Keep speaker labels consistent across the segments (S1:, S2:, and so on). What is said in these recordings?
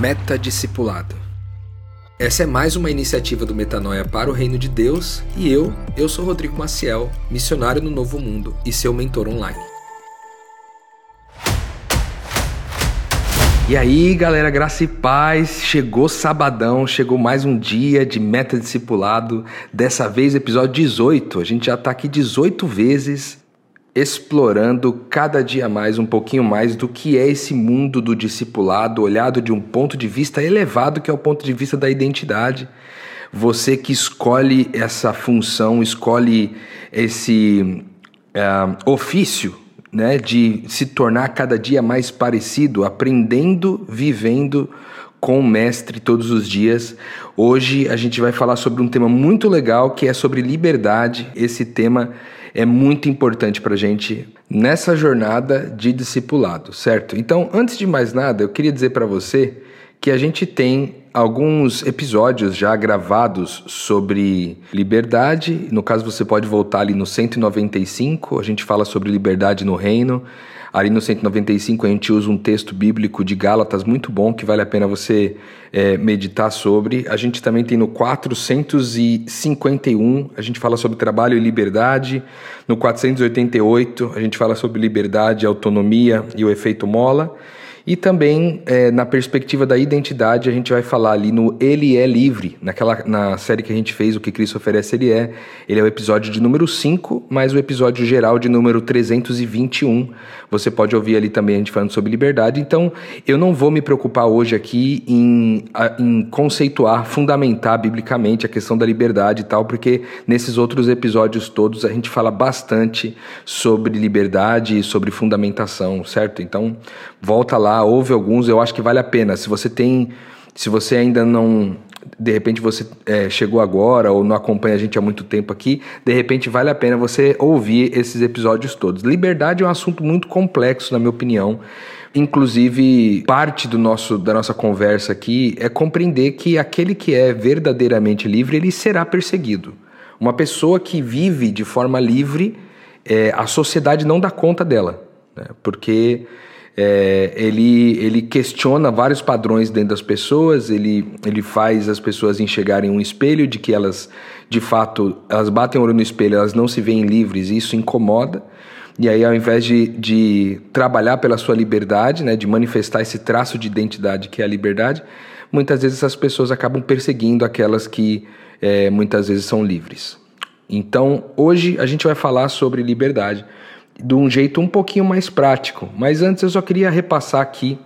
S1: Meta Discipulado. Essa é mais uma iniciativa do Metanoia para o Reino de Deus e eu, eu sou Rodrigo Maciel, missionário no Novo Mundo e seu mentor online. E aí, galera, graça e paz. Chegou sabadão, chegou mais um dia de meta discipulado. Dessa vez, episódio 18. A gente já tá aqui 18 vezes explorando cada dia mais um pouquinho mais do que é esse mundo do discipulado, olhado de um ponto de vista elevado, que é o ponto de vista da identidade. Você que escolhe essa função, escolhe esse uh, ofício né, de se tornar cada dia mais parecido, aprendendo, vivendo com o mestre todos os dias. Hoje a gente vai falar sobre um tema muito legal que é sobre liberdade. Esse tema é muito importante para a gente nessa jornada de discipulado, certo? Então, antes de mais nada, eu queria dizer para você que a gente tem alguns episódios já gravados sobre liberdade. No caso, você pode voltar ali no 195, a gente fala sobre liberdade no reino. Ali no 195 a gente usa um texto bíblico de Gálatas muito bom que vale a pena você é, meditar sobre. A gente também tem no 451 a gente fala sobre trabalho e liberdade. No 488 a gente fala sobre liberdade, autonomia e o efeito mola. E também, é, na perspectiva da identidade, a gente vai falar ali no Ele é Livre, naquela, na série que a gente fez, O que Cristo oferece, Ele é. Ele é o episódio de número 5, mais o episódio geral de número 321. Você pode ouvir ali também a gente falando sobre liberdade. Então, eu não vou me preocupar hoje aqui em, em conceituar, fundamentar biblicamente a questão da liberdade e tal, porque nesses outros episódios todos a gente fala bastante sobre liberdade e sobre fundamentação, certo? Então, volta lá ouve alguns, eu acho que vale a pena. Se você tem, se você ainda não, de repente você é, chegou agora ou não acompanha a gente há muito tempo aqui, de repente vale a pena você ouvir esses episódios todos. Liberdade é um assunto muito complexo, na minha opinião. Inclusive, parte do nosso, da nossa conversa aqui é compreender que aquele que é verdadeiramente livre, ele será perseguido. Uma pessoa que vive de forma livre, é, a sociedade não dá conta dela, né? porque é, ele, ele questiona vários padrões dentro das pessoas, ele, ele faz as pessoas enxergarem um espelho de que elas, de fato, elas batem o olho no espelho, elas não se veem livres, e isso incomoda. E aí, ao invés de, de trabalhar pela sua liberdade, né, de manifestar esse traço de identidade que é a liberdade, muitas vezes essas pessoas acabam perseguindo aquelas que é, muitas vezes são livres. Então, hoje a gente vai falar sobre liberdade de um jeito um pouquinho mais prático. Mas antes eu só queria repassar aqui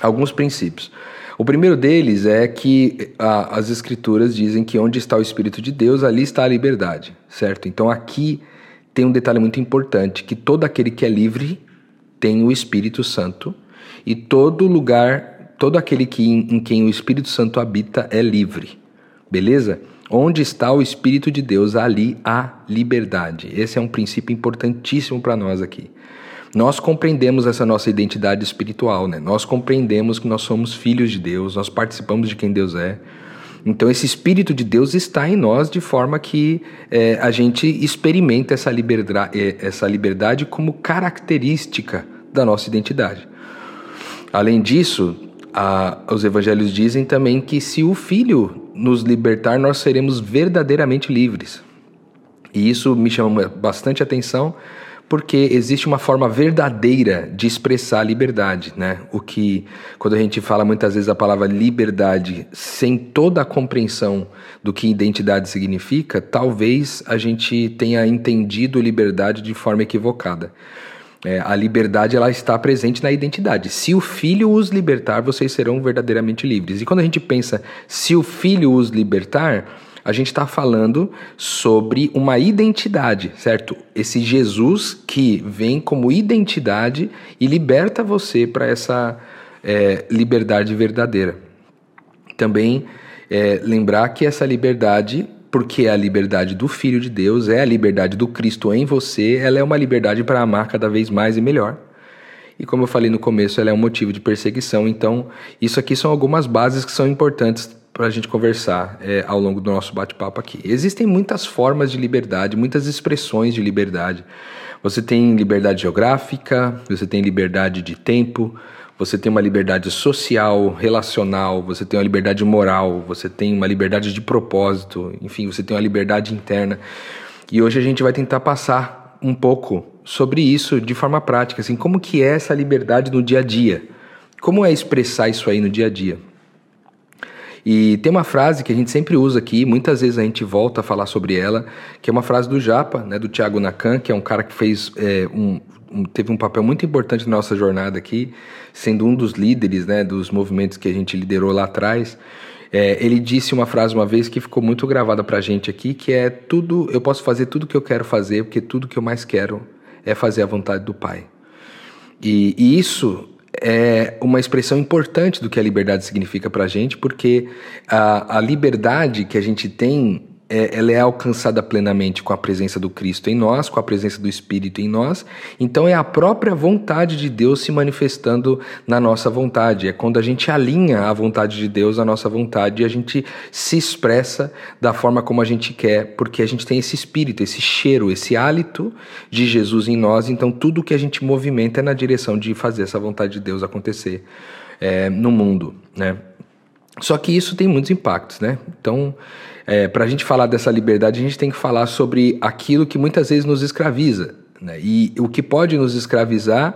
S1: alguns princípios. O primeiro deles é que a, as escrituras dizem que onde está o Espírito de Deus, ali está a liberdade, certo? Então aqui tem um detalhe muito importante, que todo aquele que é livre tem o Espírito Santo e todo lugar, todo aquele que, em, em quem o Espírito Santo habita é livre, beleza? Onde está o Espírito de Deus, ali há liberdade. Esse é um princípio importantíssimo para nós aqui. Nós compreendemos essa nossa identidade espiritual, né? Nós compreendemos que nós somos filhos de Deus, nós participamos de quem Deus é. Então, esse Espírito de Deus está em nós de forma que é, a gente experimenta essa liberdade, é, essa liberdade como característica da nossa identidade. Além disso, a, os evangelhos dizem também que se o Filho nos libertar, nós seremos verdadeiramente livres. E isso me chama bastante atenção, porque existe uma forma verdadeira de expressar a liberdade, né? O que quando a gente fala muitas vezes a palavra liberdade sem toda a compreensão do que identidade significa, talvez a gente tenha entendido liberdade de forma equivocada. É, a liberdade ela está presente na identidade. Se o filho os libertar, vocês serão verdadeiramente livres. E quando a gente pensa se o filho os libertar, a gente está falando sobre uma identidade, certo? Esse Jesus que vem como identidade e liberta você para essa é, liberdade verdadeira. Também é, lembrar que essa liberdade porque a liberdade do Filho de Deus, é a liberdade do Cristo em você, ela é uma liberdade para amar cada vez mais e melhor. E como eu falei no começo, ela é um motivo de perseguição. Então, isso aqui são algumas bases que são importantes para a gente conversar é, ao longo do nosso bate-papo aqui. Existem muitas formas de liberdade, muitas expressões de liberdade. Você tem liberdade geográfica, você tem liberdade de tempo, você tem uma liberdade social, relacional, você tem uma liberdade moral, você tem uma liberdade de propósito, enfim, você tem uma liberdade interna. E hoje a gente vai tentar passar um pouco sobre isso de forma prática, assim, como que é essa liberdade no dia a dia? Como é expressar isso aí no dia a dia? E tem uma frase que a gente sempre usa aqui, muitas vezes a gente volta a falar sobre ela, que é uma frase do Japa, né, do Thiago Nakan, que é um cara que fez é, um, teve um papel muito importante na nossa jornada aqui, sendo um dos líderes né, dos movimentos que a gente liderou lá atrás. É, ele disse uma frase uma vez que ficou muito gravada pra gente aqui, que é tudo, eu posso fazer tudo que eu quero fazer, porque tudo que eu mais quero é fazer a vontade do Pai. E, e isso é uma expressão importante do que a liberdade significa para a gente, porque a, a liberdade que a gente tem é, ela é alcançada plenamente com a presença do Cristo em nós, com a presença do Espírito em nós. Então é a própria vontade de Deus se manifestando na nossa vontade. É quando a gente alinha a vontade de Deus à nossa vontade e a gente se expressa da forma como a gente quer, porque a gente tem esse espírito, esse cheiro, esse hálito de Jesus em nós. Então tudo que a gente movimenta é na direção de fazer essa vontade de Deus acontecer é, no mundo, né? Só que isso tem muitos impactos, né? Então, é, para a gente falar dessa liberdade, a gente tem que falar sobre aquilo que muitas vezes nos escraviza. Né? E o que pode nos escravizar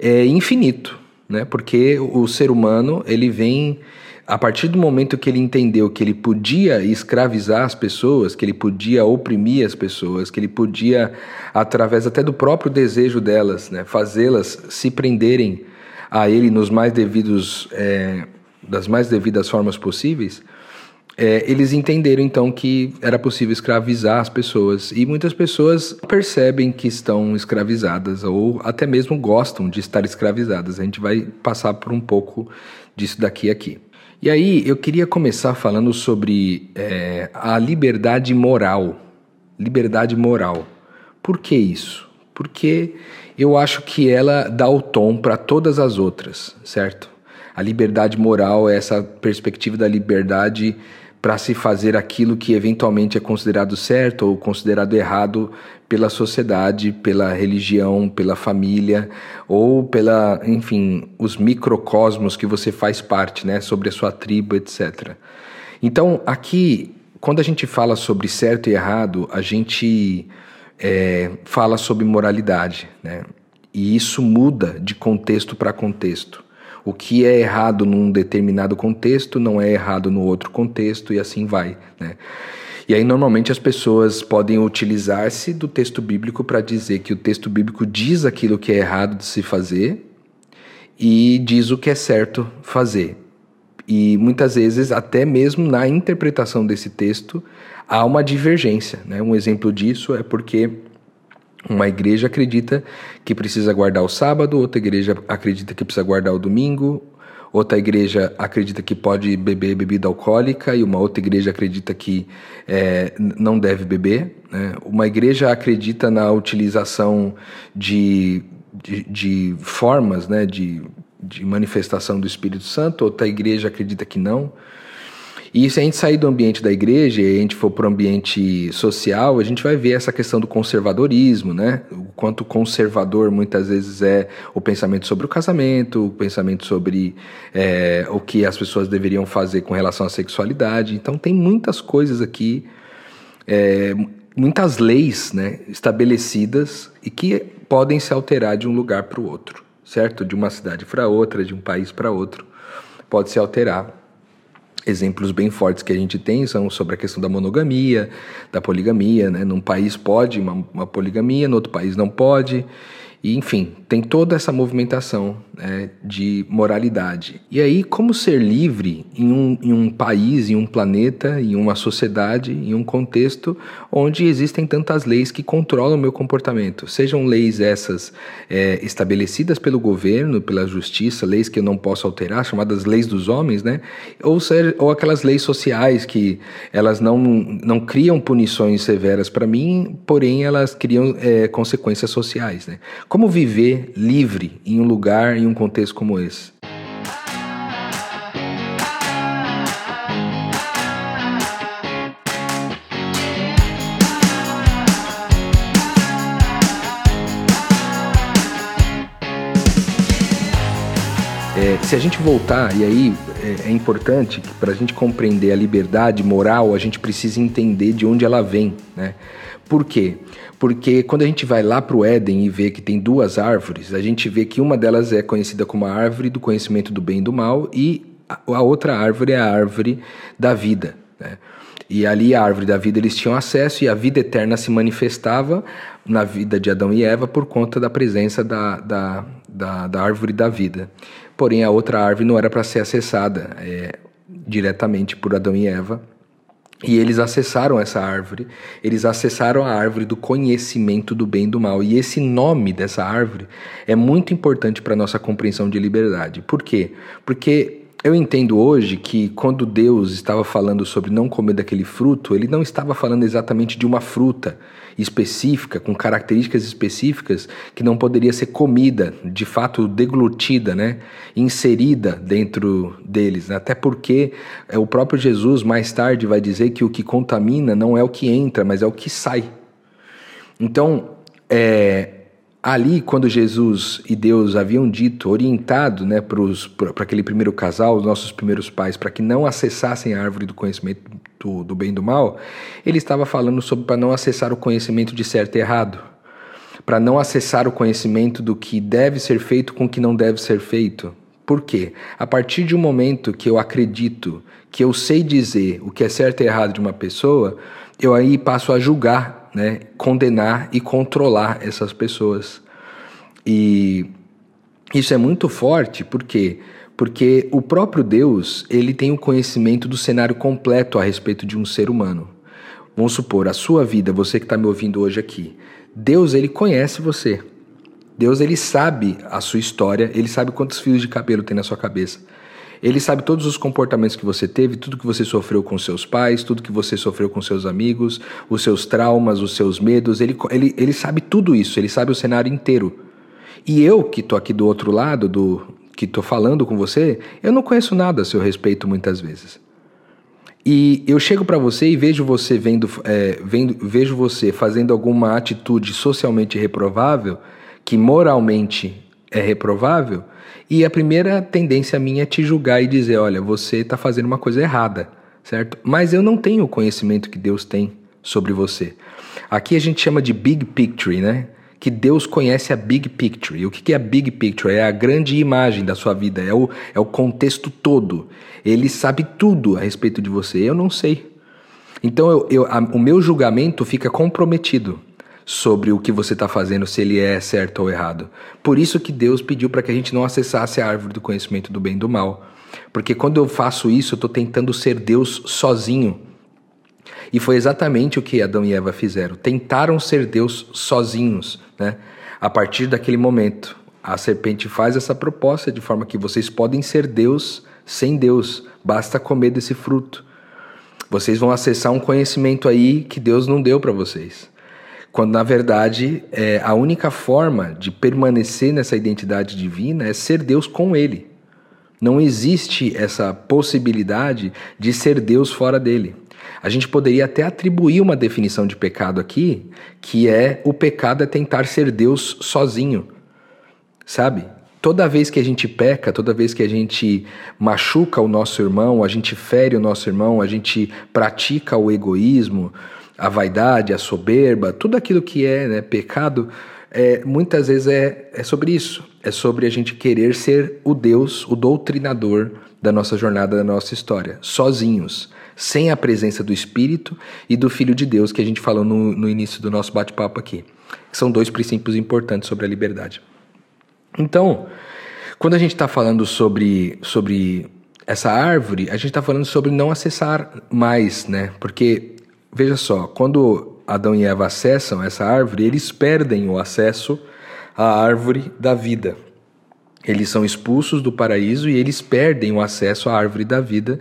S1: é infinito, né? porque o ser humano ele vem a partir do momento que ele entendeu que ele podia escravizar as pessoas, que ele podia oprimir as pessoas, que ele podia, através até do próprio desejo delas, né, fazê-las se prenderem a ele nos mais devidos, é, das mais devidas formas possíveis, é, eles entenderam então que era possível escravizar as pessoas e muitas pessoas percebem que estão escravizadas ou até mesmo gostam de estar escravizadas. A gente vai passar por um pouco disso daqui aqui. E aí eu queria começar falando sobre é, a liberdade moral. Liberdade moral. Por que isso? Porque eu acho que ela dá o tom para todas as outras, certo? A liberdade moral é essa perspectiva da liberdade para se fazer aquilo que eventualmente é considerado certo ou considerado errado pela sociedade, pela religião, pela família ou pela, enfim, os microcosmos que você faz parte, né, sobre a sua tribo, etc. Então, aqui, quando a gente fala sobre certo e errado, a gente é, fala sobre moralidade, né? E isso muda de contexto para contexto. O que é errado num determinado contexto não é errado no outro contexto e assim vai, né? E aí normalmente as pessoas podem utilizar-se do texto bíblico para dizer que o texto bíblico diz aquilo que é errado de se fazer e diz o que é certo fazer. E muitas vezes, até mesmo na interpretação desse texto, há uma divergência. Né? Um exemplo disso é porque uma igreja acredita que precisa guardar o sábado, outra igreja acredita que precisa guardar o domingo, outra igreja acredita que pode beber bebida alcoólica e uma outra igreja acredita que é, não deve beber. Né? Uma igreja acredita na utilização de, de, de formas né, de, de manifestação do Espírito Santo, outra igreja acredita que não. E se a gente sair do ambiente da igreja e a gente for para o ambiente social, a gente vai ver essa questão do conservadorismo, né? O quanto conservador muitas vezes é o pensamento sobre o casamento, o pensamento sobre é, o que as pessoas deveriam fazer com relação à sexualidade. Então tem muitas coisas aqui, é, muitas leis né, estabelecidas e que podem se alterar de um lugar para o outro, certo? De uma cidade para outra, de um país para outro, pode se alterar exemplos bem fortes que a gente tem são sobre a questão da monogamia, da poligamia, né? Num país pode uma, uma poligamia, no outro país não pode. E, enfim, tem toda essa movimentação né, de moralidade. E aí, como ser livre em um, em um país, em um planeta, em uma sociedade, em um contexto onde existem tantas leis que controlam o meu comportamento? Sejam leis essas é, estabelecidas pelo governo, pela justiça, leis que eu não posso alterar, chamadas leis dos homens, né? Ou, seja, ou aquelas leis sociais que elas não, não criam punições severas para mim, porém elas criam é, consequências sociais, né? Como viver livre em um lugar, em um contexto como esse? se a gente voltar, e aí é, é importante que para a gente compreender a liberdade moral, a gente precisa entender de onde ela vem, né? Por quê? Porque quando a gente vai lá para o Éden e vê que tem duas árvores, a gente vê que uma delas é conhecida como a árvore do conhecimento do bem e do mal e a outra árvore é a árvore da vida. Né? E ali a árvore da vida eles tinham acesso e a vida eterna se manifestava na vida de Adão e Eva por conta da presença da, da, da, da árvore da vida. Porém, a outra árvore não era para ser acessada é, diretamente por Adão e Eva. E eles acessaram essa árvore, eles acessaram a árvore do conhecimento do bem e do mal. E esse nome dessa árvore é muito importante para a nossa compreensão de liberdade. Por quê? Porque eu entendo hoje que quando Deus estava falando sobre não comer daquele fruto, ele não estava falando exatamente de uma fruta específica, com características específicas, que não poderia ser comida, de fato deglutida, né? inserida dentro deles. Até porque é, o próprio Jesus mais tarde vai dizer que o que contamina não é o que entra, mas é o que sai. Então, é, ali, quando Jesus e Deus haviam dito, orientado né, para aquele primeiro casal, os nossos primeiros pais, para que não acessassem a árvore do conhecimento do, do bem e do mal, ele estava falando sobre para não acessar o conhecimento de certo e errado, para não acessar o conhecimento do que deve ser feito com o que não deve ser feito. Por quê? A partir de um momento que eu acredito que eu sei dizer o que é certo e errado de uma pessoa, eu aí passo a julgar né, condenar e controlar essas pessoas. E isso é muito forte, por quê? Porque o próprio Deus, ele tem o conhecimento do cenário completo a respeito de um ser humano. Vamos supor, a sua vida, você que está me ouvindo hoje aqui. Deus, ele conhece você. Deus, ele sabe a sua história, ele sabe quantos fios de cabelo tem na sua cabeça. Ele sabe todos os comportamentos que você teve, tudo que você sofreu com seus pais, tudo que você sofreu com seus amigos, os seus traumas, os seus medos. Ele, ele, ele sabe tudo isso, ele sabe o cenário inteiro. E eu, que estou aqui do outro lado, do que estou falando com você, eu não conheço nada a seu respeito muitas vezes. E eu chego para você e vejo você vendo, é, vendo, vejo você fazendo alguma atitude socialmente reprovável, que moralmente é reprovável, e a primeira tendência minha é te julgar e dizer: olha, você está fazendo uma coisa errada, certo? Mas eu não tenho o conhecimento que Deus tem sobre você. Aqui a gente chama de big picture, né? Que Deus conhece a big picture. E o que é a big picture? É a grande imagem da sua vida, é o, é o contexto todo. Ele sabe tudo a respeito de você. Eu não sei. Então eu, eu, a, o meu julgamento fica comprometido sobre o que você está fazendo, se ele é certo ou errado. Por isso que Deus pediu para que a gente não acessasse a árvore do conhecimento do bem e do mal. Porque quando eu faço isso, eu estou tentando ser Deus sozinho. E foi exatamente o que Adão e Eva fizeram. Tentaram ser Deus sozinhos. Né? A partir daquele momento, a serpente faz essa proposta de forma que vocês podem ser Deus sem Deus. Basta comer desse fruto. Vocês vão acessar um conhecimento aí que Deus não deu para vocês. Quando na verdade é, a única forma de permanecer nessa identidade divina é ser Deus com Ele. Não existe essa possibilidade de ser Deus fora dele. A gente poderia até atribuir uma definição de pecado aqui, que é o pecado é tentar ser Deus sozinho. Sabe? Toda vez que a gente peca, toda vez que a gente machuca o nosso irmão, a gente fere o nosso irmão, a gente pratica o egoísmo, a vaidade, a soberba, tudo aquilo que é né, pecado, é, muitas vezes é, é sobre isso. É sobre a gente querer ser o Deus, o doutrinador da nossa jornada, da nossa história, sozinhos, sem a presença do Espírito e do Filho de Deus, que a gente falou no, no início do nosso bate-papo aqui. São dois princípios importantes sobre a liberdade. Então, quando a gente está falando sobre, sobre essa árvore, a gente está falando sobre não acessar mais, né? Porque Veja só, quando Adão e Eva acessam essa árvore, eles perdem o acesso à árvore da vida. Eles são expulsos do paraíso e eles perdem o acesso à árvore da vida,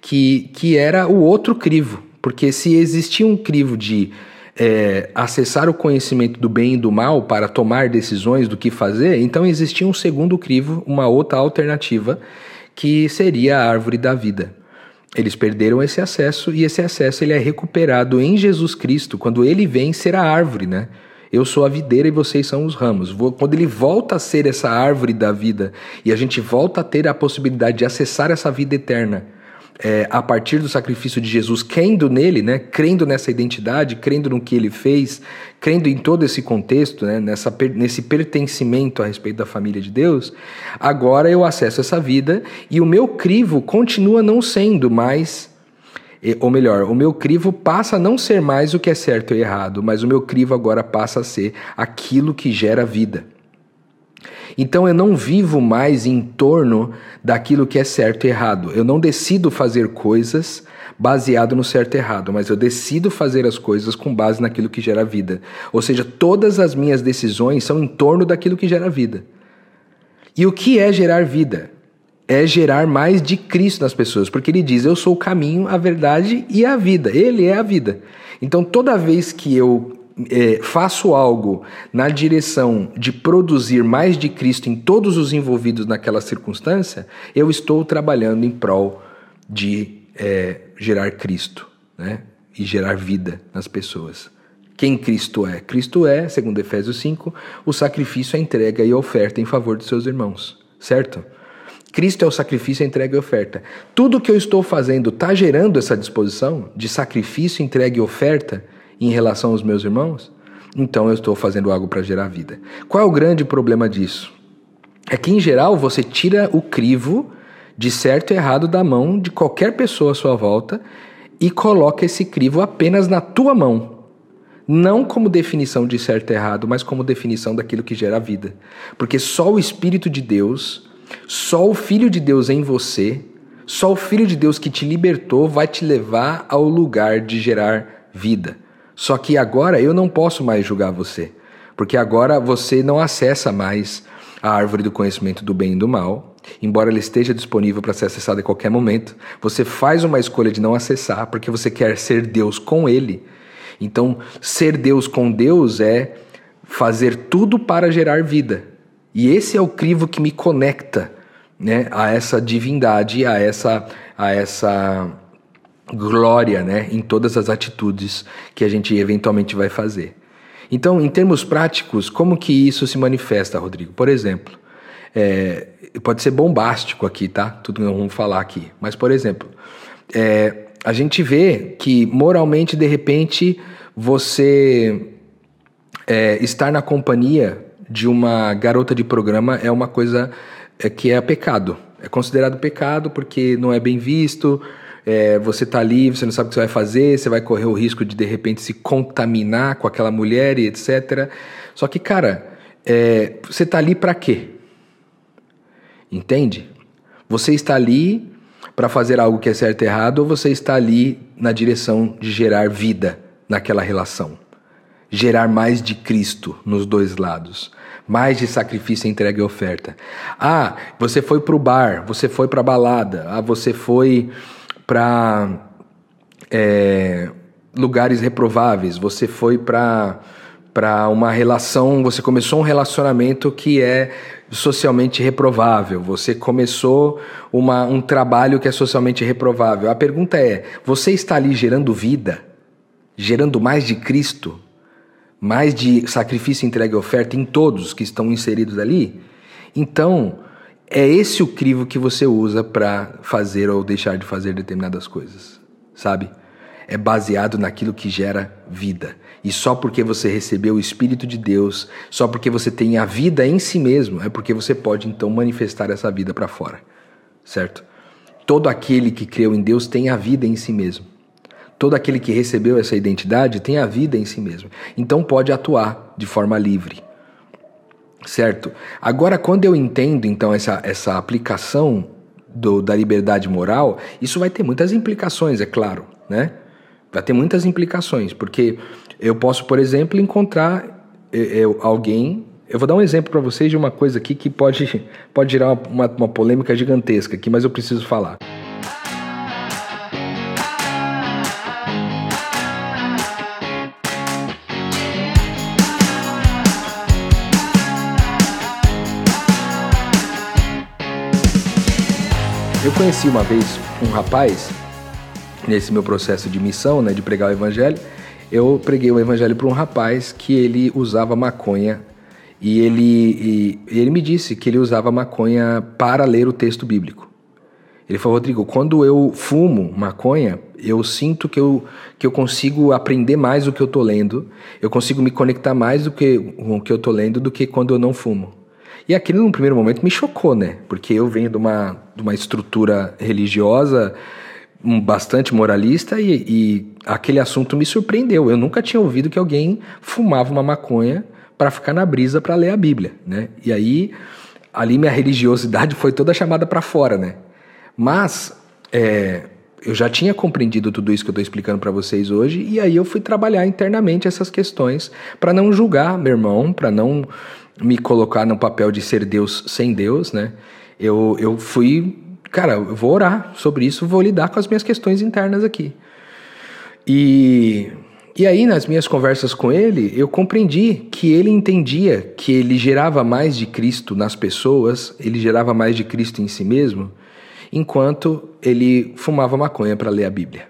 S1: que, que era o outro crivo. Porque se existia um crivo de é, acessar o conhecimento do bem e do mal para tomar decisões do que fazer, então existia um segundo crivo, uma outra alternativa, que seria a árvore da vida. Eles perderam esse acesso e esse acesso ele é recuperado em Jesus Cristo quando ele vem ser a árvore, né? Eu sou a videira e vocês são os ramos. Quando ele volta a ser essa árvore da vida e a gente volta a ter a possibilidade de acessar essa vida eterna é, a partir do sacrifício de Jesus, crendo nele, né, crendo nessa identidade, crendo no que ele fez, crendo em todo esse contexto, né, nessa, nesse pertencimento a respeito da família de Deus, agora eu acesso essa vida e o meu crivo continua não sendo mais ou melhor, o meu crivo passa a não ser mais o que é certo e errado, mas o meu crivo agora passa a ser aquilo que gera vida. Então eu não vivo mais em torno daquilo que é certo e errado. Eu não decido fazer coisas baseado no certo e errado, mas eu decido fazer as coisas com base naquilo que gera vida. Ou seja, todas as minhas decisões são em torno daquilo que gera vida. E o que é gerar vida? é gerar mais de Cristo nas pessoas, porque ele diz: Eu sou o caminho, a verdade e a vida. Ele é a vida. Então, toda vez que eu é, faço algo na direção de produzir mais de Cristo em todos os envolvidos naquela circunstância, eu estou trabalhando em prol de é, gerar Cristo né? e gerar vida nas pessoas. Quem Cristo é? Cristo é, segundo Efésios 5, o sacrifício, a entrega e a oferta em favor de seus irmãos, certo? Cristo é o sacrifício, entrega e oferta. Tudo que eu estou fazendo está gerando essa disposição de sacrifício, entrega e oferta em relação aos meus irmãos? Então eu estou fazendo algo para gerar vida. Qual é o grande problema disso? É que, em geral, você tira o crivo de certo e errado da mão de qualquer pessoa à sua volta e coloca esse crivo apenas na tua mão. Não como definição de certo e errado, mas como definição daquilo que gera vida. Porque só o Espírito de Deus só o Filho de Deus em você, só o Filho de Deus que te libertou vai te levar ao lugar de gerar vida. Só que agora eu não posso mais julgar você, porque agora você não acessa mais a árvore do conhecimento do bem e do mal, embora ela esteja disponível para ser acessada a qualquer momento. Você faz uma escolha de não acessar porque você quer ser Deus com Ele. Então, ser Deus com Deus é fazer tudo para gerar vida. E esse é o crivo que me conecta né, a essa divindade, a essa, a essa glória né, em todas as atitudes que a gente eventualmente vai fazer. Então, em termos práticos, como que isso se manifesta, Rodrigo? Por exemplo, é, pode ser bombástico aqui, tá? Tudo que nós vamos falar aqui. Mas, por exemplo, é, a gente vê que moralmente, de repente, você é, estar na companhia de uma garota de programa é uma coisa é, que é pecado. É considerado pecado porque não é bem visto, é, você tá ali, você não sabe o que você vai fazer, você vai correr o risco de de repente se contaminar com aquela mulher e etc. Só que, cara, é, você tá ali para quê? Entende? Você está ali para fazer algo que é certo e errado ou você está ali na direção de gerar vida naquela relação? Gerar mais de Cristo nos dois lados mais de sacrifício, entrega e oferta. Ah, você foi para o bar, você foi para a balada, ah, você foi para é, lugares reprováveis, você foi para para uma relação, você começou um relacionamento que é socialmente reprovável, você começou uma, um trabalho que é socialmente reprovável. A pergunta é: você está ali gerando vida, gerando mais de Cristo? mais de sacrifício, entrega e oferta em todos que estão inseridos ali, então é esse o crivo que você usa para fazer ou deixar de fazer determinadas coisas, sabe? É baseado naquilo que gera vida. E só porque você recebeu o Espírito de Deus, só porque você tem a vida em si mesmo, é porque você pode então manifestar essa vida para fora, certo? Todo aquele que creu em Deus tem a vida em si mesmo. Todo aquele que recebeu essa identidade tem a vida em si mesmo. Então pode atuar de forma livre. Certo? Agora, quando eu entendo então essa, essa aplicação do, da liberdade moral, isso vai ter muitas implicações, é claro, né? Vai ter muitas implicações, porque eu posso, por exemplo, encontrar eu, alguém. Eu vou dar um exemplo para vocês de uma coisa aqui que pode, pode gerar uma, uma polêmica gigantesca aqui, mas eu preciso falar. Eu conheci uma vez um rapaz, nesse meu processo de missão, né, de pregar o evangelho, eu preguei o evangelho para um rapaz que ele usava maconha e ele, e, ele me disse que ele usava maconha para ler o texto bíblico. Ele falou, Rodrigo, quando eu fumo maconha, eu sinto que eu, que eu consigo aprender mais do que eu estou lendo, eu consigo me conectar mais do que com o que eu estou lendo do que quando eu não fumo. E aquilo, num primeiro momento, me chocou, né? Porque eu venho de uma, de uma estrutura religiosa um, bastante moralista e, e aquele assunto me surpreendeu. Eu nunca tinha ouvido que alguém fumava uma maconha para ficar na brisa para ler a Bíblia, né? E aí, ali minha religiosidade foi toda chamada para fora, né? Mas é, eu já tinha compreendido tudo isso que eu estou explicando para vocês hoje, e aí eu fui trabalhar internamente essas questões para não julgar meu irmão, para não me colocar no papel de ser Deus sem Deus, né? Eu, eu fui, cara, eu vou orar sobre isso, vou lidar com as minhas questões internas aqui. E, e aí, nas minhas conversas com ele, eu compreendi que ele entendia que ele gerava mais de Cristo nas pessoas, ele gerava mais de Cristo em si mesmo, enquanto ele fumava maconha para ler a Bíblia.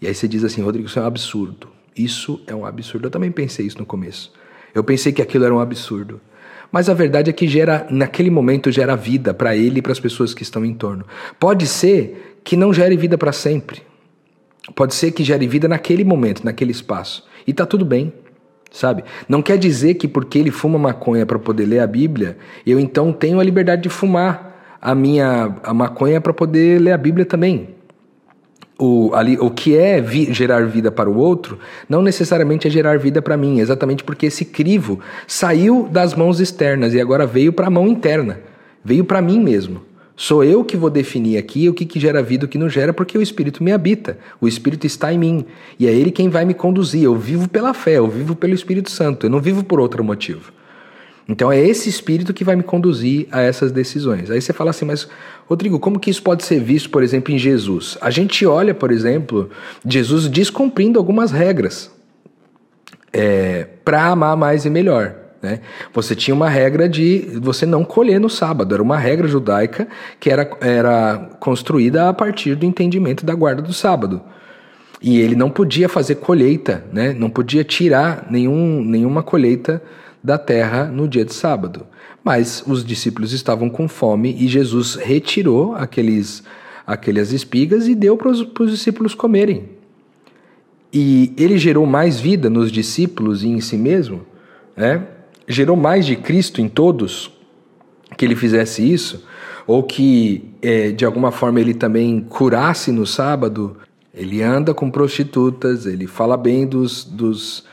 S1: E aí você diz assim, Rodrigo, isso é um absurdo. Isso é um absurdo. Eu também pensei isso no começo. Eu pensei que aquilo era um absurdo. Mas a verdade é que gera, naquele momento gera vida para ele e para as pessoas que estão em torno. Pode ser que não gere vida para sempre. Pode ser que gere vida naquele momento, naquele espaço. E tá tudo bem, sabe? Não quer dizer que porque ele fuma maconha para poder ler a Bíblia, eu então tenho a liberdade de fumar a minha a maconha para poder ler a Bíblia também. O, ali, o que é vi, gerar vida para o outro não necessariamente é gerar vida para mim, exatamente porque esse crivo saiu das mãos externas e agora veio para a mão interna, veio para mim mesmo. Sou eu que vou definir aqui o que, que gera vida e o que não gera, porque o Espírito me habita, o Espírito está em mim e é Ele quem vai me conduzir. Eu vivo pela fé, eu vivo pelo Espírito Santo, eu não vivo por outro motivo. Então é esse espírito que vai me conduzir a essas decisões. Aí você fala assim, mas Rodrigo, como que isso pode ser visto, por exemplo, em Jesus? A gente olha, por exemplo, Jesus descumprindo algumas regras é, para amar mais e melhor. Né? Você tinha uma regra de você não colher no sábado, era uma regra judaica que era, era construída a partir do entendimento da guarda do sábado. E ele não podia fazer colheita, né? não podia tirar nenhum, nenhuma colheita da terra no dia de sábado. Mas os discípulos estavam com fome e Jesus retirou aqueles, aquelas espigas e deu para os discípulos comerem. E ele gerou mais vida nos discípulos e em si mesmo, né? gerou mais de Cristo em todos que ele fizesse isso, ou que é, de alguma forma ele também curasse no sábado. Ele anda com prostitutas, ele fala bem dos, dos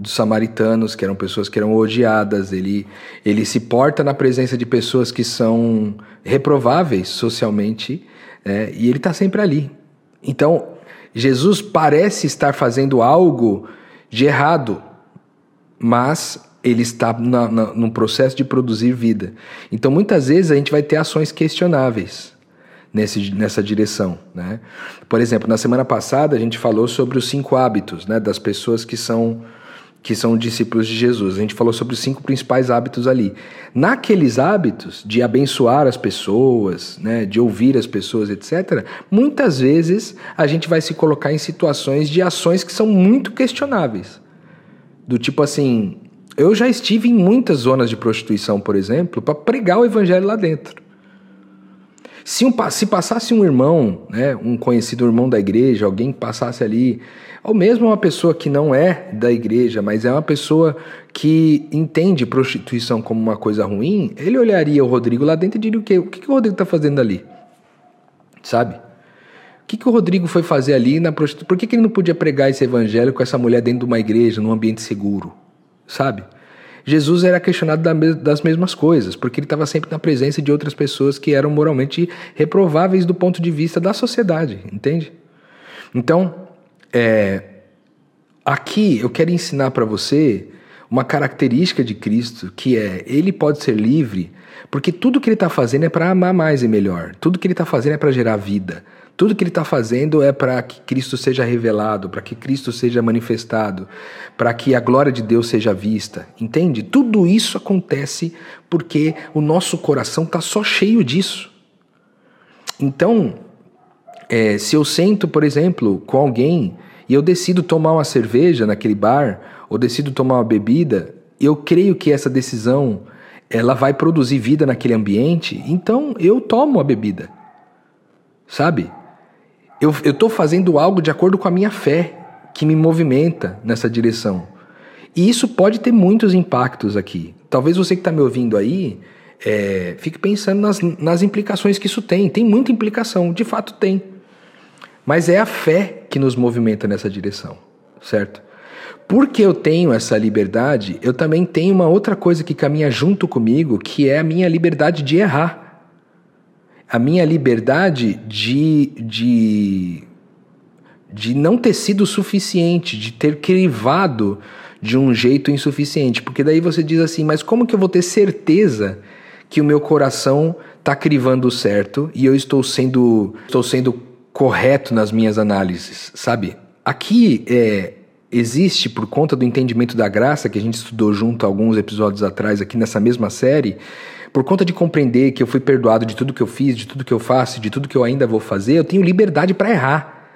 S1: dos samaritanos, que eram pessoas que eram odiadas, ele, ele se porta na presença de pessoas que são reprováveis socialmente, é, e ele está sempre ali. Então, Jesus parece estar fazendo algo de errado, mas ele está na, na, num processo de produzir vida. Então, muitas vezes a gente vai ter ações questionáveis nesse, nessa direção. Né? Por exemplo, na semana passada a gente falou sobre os cinco hábitos né, das pessoas que são que são discípulos de Jesus. A gente falou sobre os cinco principais hábitos ali. Naqueles hábitos de abençoar as pessoas, né, de ouvir as pessoas, etc., muitas vezes a gente vai se colocar em situações de ações que são muito questionáveis. Do tipo assim, eu já estive em muitas zonas de prostituição, por exemplo, para pregar o evangelho lá dentro. Se, um, se passasse um irmão, né, um conhecido irmão da igreja, alguém que passasse ali ou mesmo uma pessoa que não é da igreja, mas é uma pessoa que entende prostituição como uma coisa ruim, ele olharia o Rodrigo lá dentro e diria o quê? O que, que o Rodrigo está fazendo ali? Sabe? O que, que o Rodrigo foi fazer ali na prostituição? Por que, que ele não podia pregar esse evangelho com essa mulher dentro de uma igreja, num ambiente seguro? Sabe? Jesus era questionado das mesmas coisas, porque ele estava sempre na presença de outras pessoas que eram moralmente reprováveis do ponto de vista da sociedade, entende? Então, é, aqui eu quero ensinar para você uma característica de Cristo que é ele pode ser livre porque tudo que ele está fazendo é para amar mais e melhor. Tudo que ele está fazendo é para gerar vida. Tudo que ele está fazendo é para que Cristo seja revelado, para que Cristo seja manifestado, para que a glória de Deus seja vista. Entende? Tudo isso acontece porque o nosso coração está só cheio disso. Então, é, se eu sento, por exemplo, com alguém e eu decido tomar uma cerveja naquele bar, ou decido tomar uma bebida, eu creio que essa decisão ela vai produzir vida naquele ambiente, então eu tomo a bebida. Sabe? Eu estou fazendo algo de acordo com a minha fé, que me movimenta nessa direção. E isso pode ter muitos impactos aqui. Talvez você que está me ouvindo aí é, fique pensando nas, nas implicações que isso tem. Tem muita implicação, de fato tem. Mas é a fé que nos movimenta nessa direção, certo? Porque eu tenho essa liberdade, eu também tenho uma outra coisa que caminha junto comigo, que é a minha liberdade de errar. A minha liberdade de, de, de não ter sido suficiente, de ter crivado de um jeito insuficiente. Porque daí você diz assim, mas como que eu vou ter certeza que o meu coração está crivando certo e eu estou sendo, estou sendo correto nas minhas análises, sabe? Aqui é, existe, por conta do entendimento da graça que a gente estudou junto alguns episódios atrás aqui nessa mesma série, por conta de compreender que eu fui perdoado de tudo que eu fiz, de tudo que eu faço, de tudo que eu ainda vou fazer, eu tenho liberdade para errar.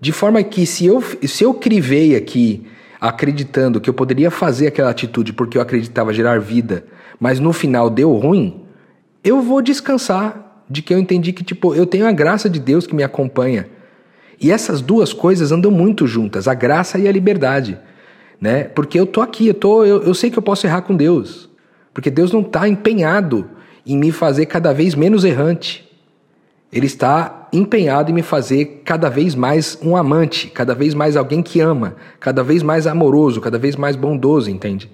S1: De forma que se eu, se eu crivei aqui acreditando que eu poderia fazer aquela atitude porque eu acreditava gerar vida, mas no final deu ruim, eu vou descansar de que eu entendi que tipo, eu tenho a graça de Deus que me acompanha. E essas duas coisas andam muito juntas, a graça e a liberdade, né? Porque eu tô aqui, eu tô, eu, eu sei que eu posso errar com Deus, porque Deus não está empenhado em me fazer cada vez menos errante. Ele está empenhado em me fazer cada vez mais um amante, cada vez mais alguém que ama, cada vez mais amoroso, cada vez mais bondoso, entende?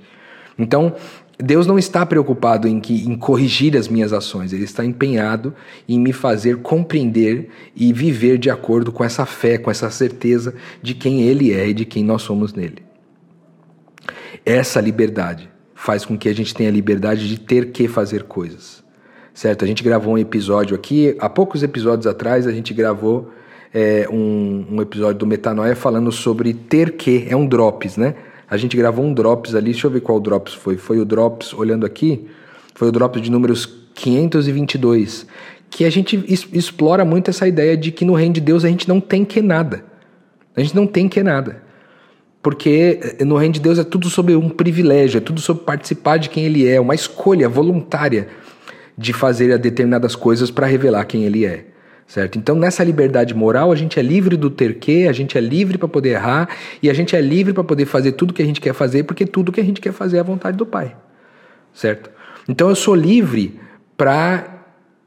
S1: Então, Deus não está preocupado em, que, em corrigir as minhas ações, Ele está empenhado em me fazer compreender e viver de acordo com essa fé, com essa certeza de quem Ele é e de quem nós somos nele. Essa liberdade faz com que a gente tenha liberdade de ter que fazer coisas certo? A gente gravou um episódio aqui, há poucos episódios atrás a gente gravou é, um, um, episódio do Metanoia falando sobre ter que, é um drops, né? A gente gravou um drops ali, deixa eu ver qual drops foi. Foi o drops, olhando aqui, foi o drops de números 522, que a gente explora muito essa ideia de que no reino de Deus a gente não tem que nada. A gente não tem que nada. Porque eh, no reino de Deus é tudo sobre um privilégio, é tudo sobre participar de quem ele é, uma escolha voluntária de fazer determinadas coisas para revelar quem ele é. Certo? Então, nessa liberdade moral, a gente é livre do ter que, a gente é livre para poder errar e a gente é livre para poder fazer tudo que a gente quer fazer, porque tudo que a gente quer fazer é a vontade do Pai. Certo? Então, eu sou livre para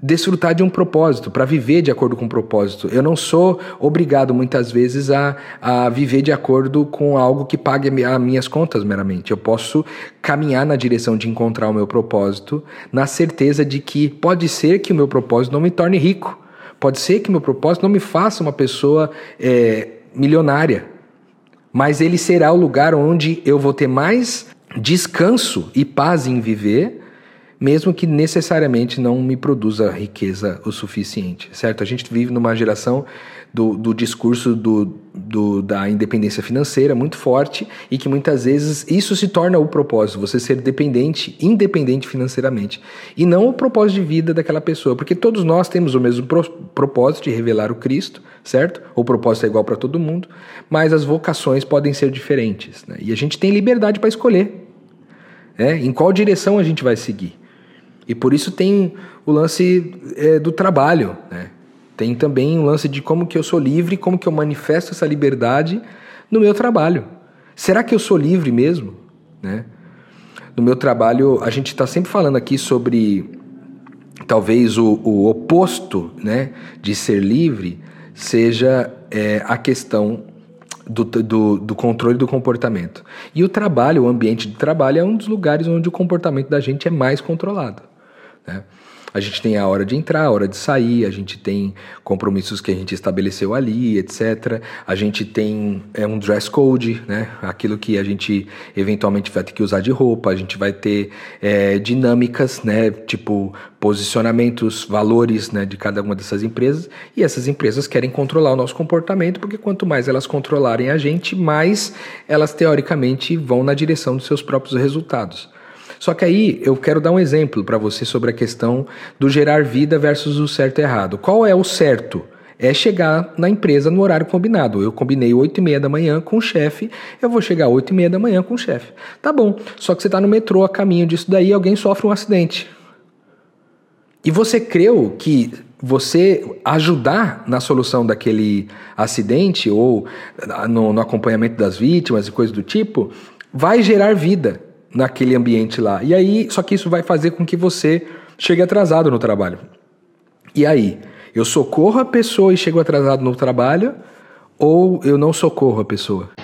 S1: desfrutar de um propósito, para viver de acordo com um propósito. Eu não sou obrigado muitas vezes a, a viver de acordo com algo que pague as minhas contas meramente. Eu posso caminhar na direção de encontrar o meu propósito, na certeza de que pode ser que o meu propósito não me torne rico, pode ser que o meu propósito não me faça uma pessoa é, milionária, mas ele será o lugar onde eu vou ter mais descanso e paz em viver mesmo que necessariamente não me produza riqueza o suficiente, certo? A gente vive numa geração do, do discurso do, do, da independência financeira muito forte e que muitas vezes isso se torna o propósito, você ser dependente, independente financeiramente, e não o propósito de vida daquela pessoa, porque todos nós temos o mesmo pro, propósito de revelar o Cristo, certo? O propósito é igual para todo mundo, mas as vocações podem ser diferentes, né? e a gente tem liberdade para escolher. Né? Em qual direção a gente vai seguir? E por isso tem o lance é, do trabalho, né? Tem também o lance de como que eu sou livre, como que eu manifesto essa liberdade no meu trabalho. Será que eu sou livre mesmo? Né? No meu trabalho, a gente está sempre falando aqui sobre talvez o, o, oposto né, de ser livre seja é, a questão do, do, do, controle do comportamento. E o trabalho, o ambiente de trabalho, é um dos lugares onde o comportamento da gente é mais controlado. Né? A gente tem a hora de entrar, a hora de sair, a gente tem compromissos que a gente estabeleceu ali, etc. A gente tem é, um dress code, né? aquilo que a gente eventualmente vai ter que usar de roupa, a gente vai ter é, dinâmicas, né? tipo posicionamentos, valores né? de cada uma dessas empresas, e essas empresas querem controlar o nosso comportamento, porque quanto mais elas controlarem a gente, mais elas teoricamente vão na direção dos seus próprios resultados. Só que aí eu quero dar um exemplo para você sobre a questão do gerar vida versus o certo e errado. Qual é o certo? é chegar na empresa no horário combinado. Eu combinei 8 e meia da manhã com o chefe, eu vou chegar 8 e meia da manhã com o chefe. Tá bom, só que você está no metrô a caminho disso daí alguém sofre um acidente. E você creu que você ajudar na solução daquele acidente ou no, no acompanhamento das vítimas e coisas do tipo vai gerar vida naquele ambiente lá. E aí, só que isso vai fazer com que você chegue atrasado no trabalho. E aí, eu socorro a pessoa e chego atrasado no trabalho ou eu não socorro a pessoa?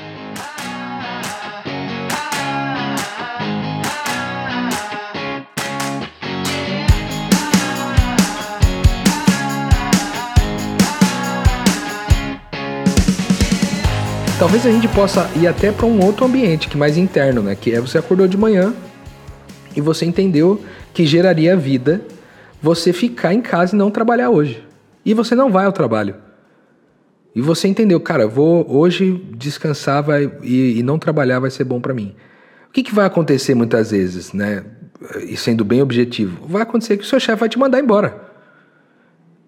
S1: Talvez a gente possa ir até para um outro ambiente, que é mais interno, né? Que é você acordou de manhã e você entendeu que geraria vida você ficar em casa e não trabalhar hoje. E você não vai ao trabalho. E você entendeu, cara, vou hoje descansar vai, e, e não trabalhar vai ser bom para mim. O que, que vai acontecer muitas vezes, né? E sendo bem objetivo, vai acontecer que o seu chefe vai te mandar embora.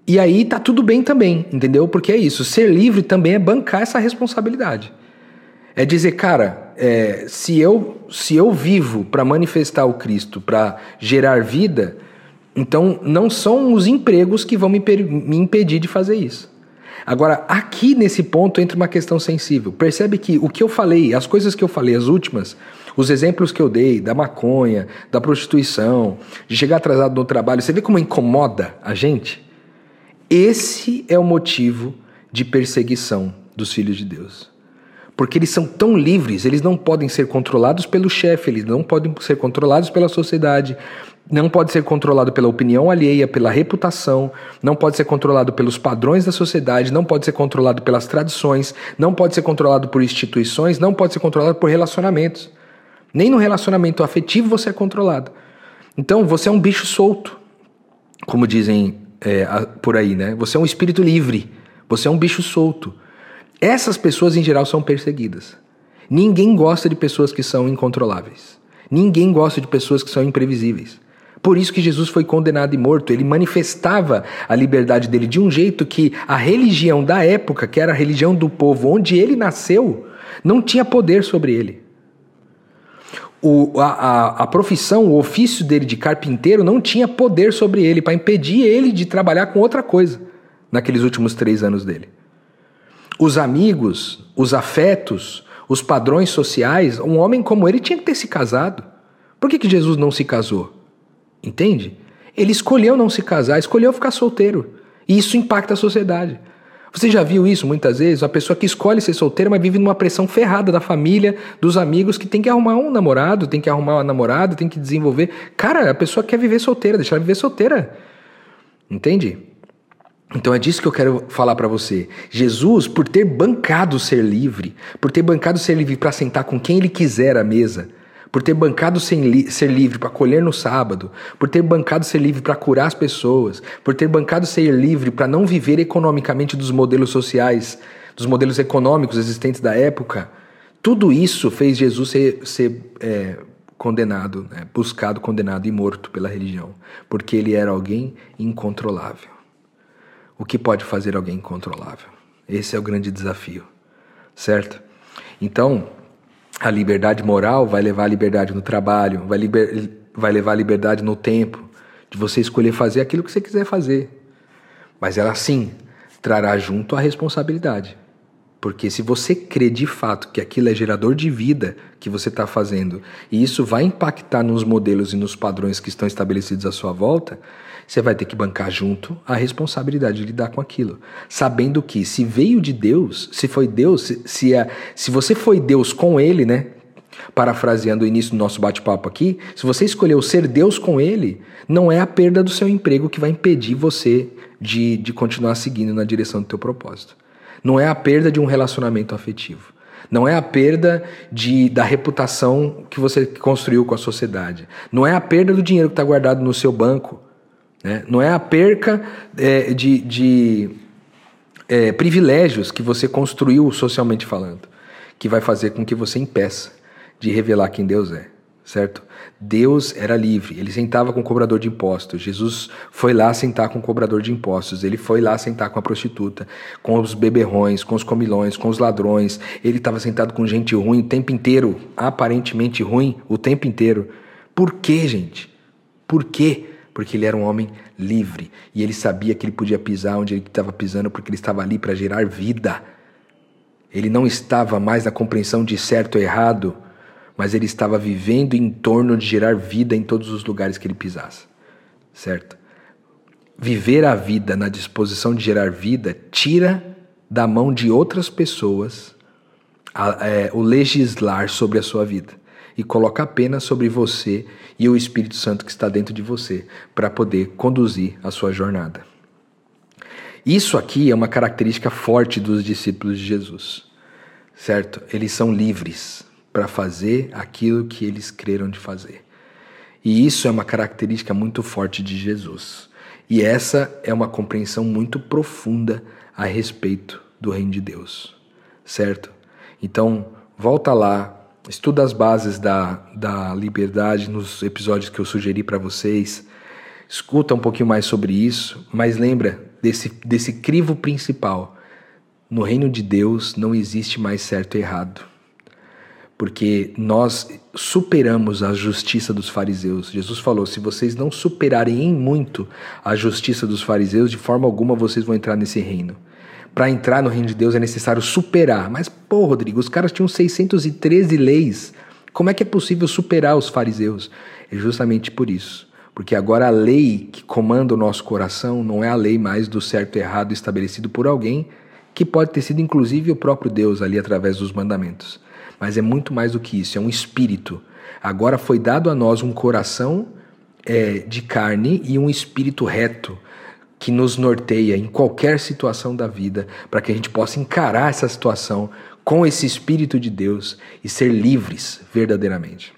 S1: E aí tá tudo bem também, entendeu? Porque é isso. Ser livre também é bancar essa responsabilidade. É dizer, cara, é, se eu se eu vivo para manifestar o Cristo, para gerar vida, então não são os empregos que vão me, me impedir de fazer isso. Agora, aqui nesse ponto entra uma questão sensível. Percebe que o que eu falei, as coisas que eu falei, as últimas, os exemplos que eu dei da maconha, da prostituição, de chegar atrasado no trabalho, você vê como incomoda a gente? Esse é o motivo de perseguição dos filhos de Deus. Porque eles são tão livres, eles não podem ser controlados pelo chefe, eles não podem ser controlados pela sociedade, não pode ser controlado pela opinião alheia, pela reputação, não pode ser controlado pelos padrões da sociedade, não pode ser controlado pelas tradições, não pode ser controlado por instituições, não pode ser controlado por relacionamentos. Nem no relacionamento afetivo você é controlado. Então você é um bicho solto, como dizem é, por aí, né? Você é um espírito livre, você é um bicho solto. Essas pessoas em geral são perseguidas. Ninguém gosta de pessoas que são incontroláveis. Ninguém gosta de pessoas que são imprevisíveis. Por isso que Jesus foi condenado e morto. Ele manifestava a liberdade dele de um jeito que a religião da época, que era a religião do povo onde ele nasceu, não tinha poder sobre ele o, a, a, a, profissão, o ofício dele de carpinteiro não tinha poder sobre ele para impedir ele de trabalhar com outra coisa naqueles últimos três anos dele. Os amigos, os afetos, os padrões sociais, um homem como ele tinha que ter se casado. Por que, que Jesus não se casou? Entende? Ele escolheu não se casar, escolheu ficar solteiro. E isso impacta a sociedade. Você já viu isso muitas vezes? Uma pessoa que escolhe ser solteira, mas vive numa pressão ferrada da família, dos amigos, que tem que arrumar um namorado, tem que arrumar uma namorada, tem que desenvolver. Cara, a pessoa quer viver solteira, deixar ela viver solteira. Entende? Então é disso que eu quero falar para você. Jesus, por ter bancado ser livre, por ter bancado ser livre para sentar com quem ele quiser à mesa, por ter bancado ser livre para colher no sábado, por ter bancado ser livre para curar as pessoas, por ter bancado ser livre para não viver economicamente dos modelos sociais, dos modelos econômicos existentes da época, tudo isso fez Jesus ser, ser é, condenado, né? buscado, condenado e morto pela religião, porque ele era alguém incontrolável. O que pode fazer alguém incontrolável? Esse é o grande desafio, certo? Então, a liberdade moral vai levar a liberdade no trabalho, vai, liber, vai levar a liberdade no tempo, de você escolher fazer aquilo que você quiser fazer. Mas ela sim trará junto a responsabilidade. Porque se você crê de fato que aquilo é gerador de vida que você está fazendo, e isso vai impactar nos modelos e nos padrões que estão estabelecidos à sua volta, você vai ter que bancar junto a responsabilidade de lidar com aquilo. Sabendo que se veio de Deus, se foi Deus, se, se, é, se você foi Deus com Ele, né? Parafraseando o início do nosso bate-papo aqui, se você escolheu ser Deus com Ele, não é a perda do seu emprego que vai impedir você de, de continuar seguindo na direção do teu propósito. Não é a perda de um relacionamento afetivo. Não é a perda de, da reputação que você construiu com a sociedade. Não é a perda do dinheiro que está guardado no seu banco né? Não é a perca é, de, de é, privilégios que você construiu socialmente falando que vai fazer com que você impeça de revelar quem Deus é. Certo? Deus era livre, ele sentava com o cobrador de impostos. Jesus foi lá sentar com o cobrador de impostos, ele foi lá sentar com a prostituta, com os beberrões, com os comilões, com os ladrões. Ele estava sentado com gente ruim o tempo inteiro, aparentemente ruim o tempo inteiro. Por quê, gente? Por quê? Porque ele era um homem livre e ele sabia que ele podia pisar onde ele estava pisando porque ele estava ali para gerar vida. Ele não estava mais na compreensão de certo ou errado, mas ele estava vivendo em torno de gerar vida em todos os lugares que ele pisasse. Certo? Viver a vida na disposição de gerar vida tira da mão de outras pessoas a, é, o legislar sobre a sua vida e coloca apenas sobre você e o Espírito Santo que está dentro de você para poder conduzir a sua jornada. Isso aqui é uma característica forte dos discípulos de Jesus, certo? Eles são livres para fazer aquilo que eles creram de fazer. E isso é uma característica muito forte de Jesus. E essa é uma compreensão muito profunda a respeito do reino de Deus, certo? Então, volta lá, estuda as bases da, da liberdade nos episódios que eu sugeri para vocês, escuta um pouquinho mais sobre isso, mas lembra desse, desse crivo principal. No reino de Deus não existe mais certo e errado porque nós superamos a justiça dos fariseus. Jesus falou: se vocês não superarem em muito a justiça dos fariseus, de forma alguma vocês vão entrar nesse reino. Para entrar no reino de Deus é necessário superar. Mas, pô, Rodrigo, os caras tinham 613 leis. Como é que é possível superar os fariseus? É justamente por isso. Porque agora a lei que comanda o nosso coração não é a lei mais do certo e errado estabelecido por alguém, que pode ter sido inclusive o próprio Deus ali através dos mandamentos mas é muito mais do que isso, é um espírito. Agora foi dado a nós um coração é, de carne e um espírito reto que nos norteia em qualquer situação da vida, para que a gente possa encarar essa situação com esse espírito de Deus e ser livres verdadeiramente.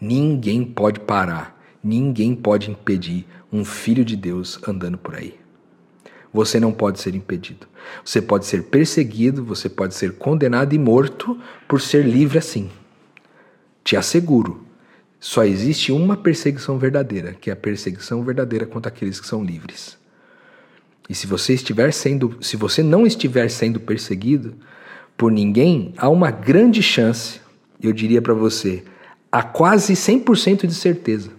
S1: Ninguém pode parar, ninguém pode impedir um filho de Deus andando por aí. Você não pode ser impedido. Você pode ser perseguido, você pode ser condenado e morto por ser livre assim. Te asseguro, só existe uma perseguição verdadeira, que é a perseguição verdadeira contra aqueles que são livres. E se você estiver sendo, se você não estiver sendo perseguido por ninguém, há uma grande chance, eu diria para você, há quase 100% de certeza,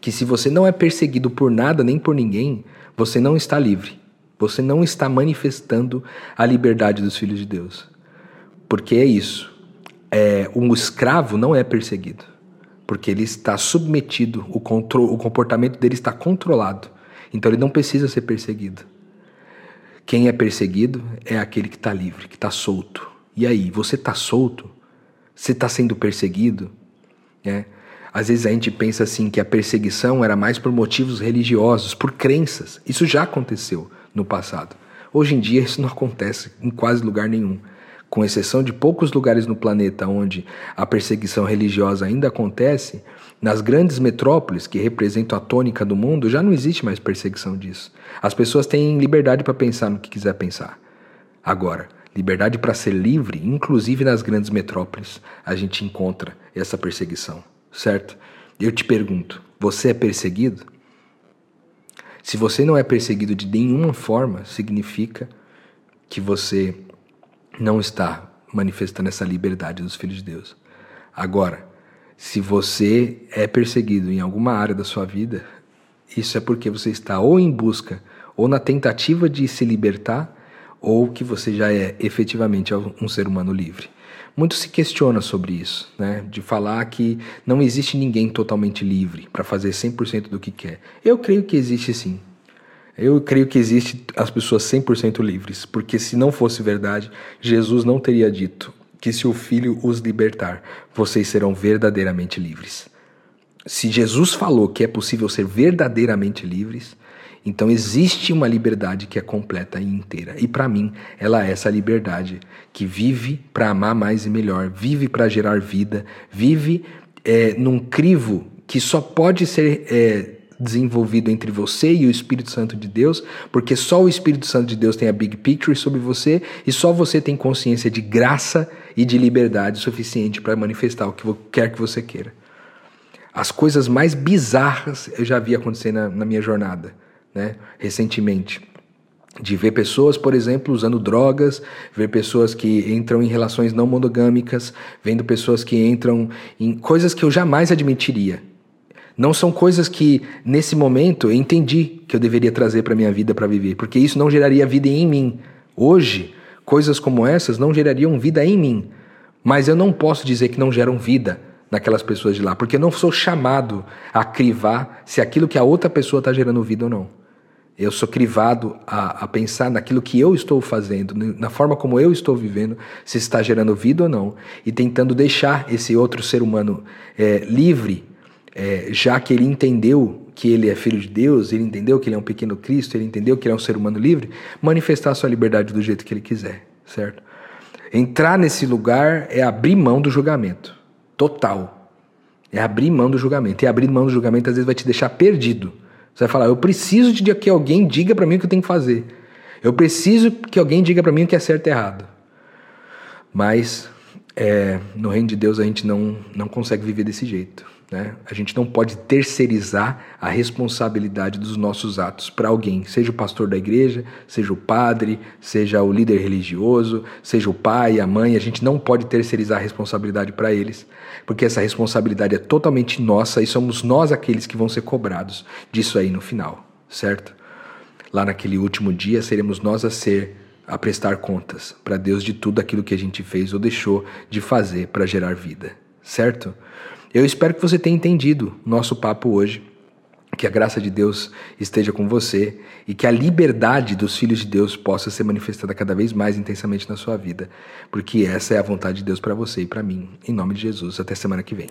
S1: que se você não é perseguido por nada nem por ninguém, você não está livre. Você não está manifestando a liberdade dos filhos de Deus. Porque é isso. É, um escravo não é perseguido. Porque ele está submetido, o, control, o comportamento dele está controlado. Então ele não precisa ser perseguido. Quem é perseguido é aquele que está livre, que está solto. E aí, você está solto? Você está sendo perseguido? É. Às vezes a gente pensa assim que a perseguição era mais por motivos religiosos, por crenças. Isso já aconteceu no passado. Hoje em dia isso não acontece em quase lugar nenhum. Com exceção de poucos lugares no planeta onde a perseguição religiosa ainda acontece, nas grandes metrópoles que representam a tônica do mundo já não existe mais perseguição disso. As pessoas têm liberdade para pensar no que quiser pensar. Agora, liberdade para ser livre, inclusive nas grandes metrópoles, a gente encontra essa perseguição certo? Eu te pergunto: você é perseguido? Se você não é perseguido de nenhuma forma, significa que você não está manifestando essa liberdade dos filhos de Deus. Agora, se você é perseguido em alguma área da sua vida, isso é porque você está ou em busca ou na tentativa de se libertar, ou que você já é efetivamente um ser humano livre. Muito se questiona sobre isso, né? De falar que não existe ninguém totalmente livre para fazer 100% do que quer. Eu creio que existe sim. Eu creio que existe as pessoas 100% livres, porque se não fosse verdade, Jesus não teria dito que se o Filho os libertar, vocês serão verdadeiramente livres. Se Jesus falou que é possível ser verdadeiramente livres, então existe uma liberdade que é completa e inteira. E para mim, ela é essa liberdade que vive para amar mais e melhor, vive para gerar vida, vive é, num crivo que só pode ser é, desenvolvido entre você e o Espírito Santo de Deus, porque só o Espírito Santo de Deus tem a big picture sobre você e só você tem consciência de graça e de liberdade suficiente para manifestar o que quer que você queira. As coisas mais bizarras eu já vi acontecer na, na minha jornada, né? Recentemente de ver pessoas, por exemplo, usando drogas, ver pessoas que entram em relações não monogâmicas, vendo pessoas que entram em coisas que eu jamais admitiria. Não são coisas que nesse momento eu entendi que eu deveria trazer para minha vida para viver, porque isso não geraria vida em mim. Hoje, coisas como essas não gerariam vida em mim. Mas eu não posso dizer que não geram vida naquelas pessoas de lá, porque eu não sou chamado a crivar se aquilo que a outra pessoa está gerando vida ou não. Eu sou crivado a, a, pensar naquilo que eu estou fazendo, na forma como eu estou vivendo, se está gerando vida ou não, e tentando deixar esse outro ser humano é, livre, é, já que ele entendeu que ele é filho de Deus, ele entendeu que ele é um pequeno Cristo, ele entendeu que ele é um ser humano livre, manifestar sua liberdade do jeito que ele quiser, certo? Entrar nesse lugar é abrir mão do julgamento, total. É abrir mão do julgamento. E abrir mão do julgamento às vezes vai te deixar perdido você vai falar: eu preciso de que alguém diga para mim o que eu tenho que fazer. Eu preciso que alguém diga para mim o que é certo e errado. Mas é, no reino de Deus a gente não, não consegue viver desse jeito. Né? A gente não pode terceirizar a responsabilidade dos nossos atos para alguém, seja o pastor da igreja, seja o padre, seja o líder religioso, seja o pai, a mãe. A gente não pode terceirizar a responsabilidade para eles, porque essa responsabilidade é totalmente nossa e somos nós aqueles que vão ser cobrados disso aí no final, certo? Lá naquele último dia seremos nós a ser a prestar contas para Deus de tudo aquilo que a gente fez ou deixou de fazer para gerar vida, certo? Eu espero que você tenha entendido nosso papo hoje. Que a graça de Deus esteja com você e que a liberdade dos filhos de Deus possa ser manifestada cada vez mais intensamente na sua vida, porque essa é a vontade de Deus para você e para mim. Em nome de Jesus. Até semana que vem.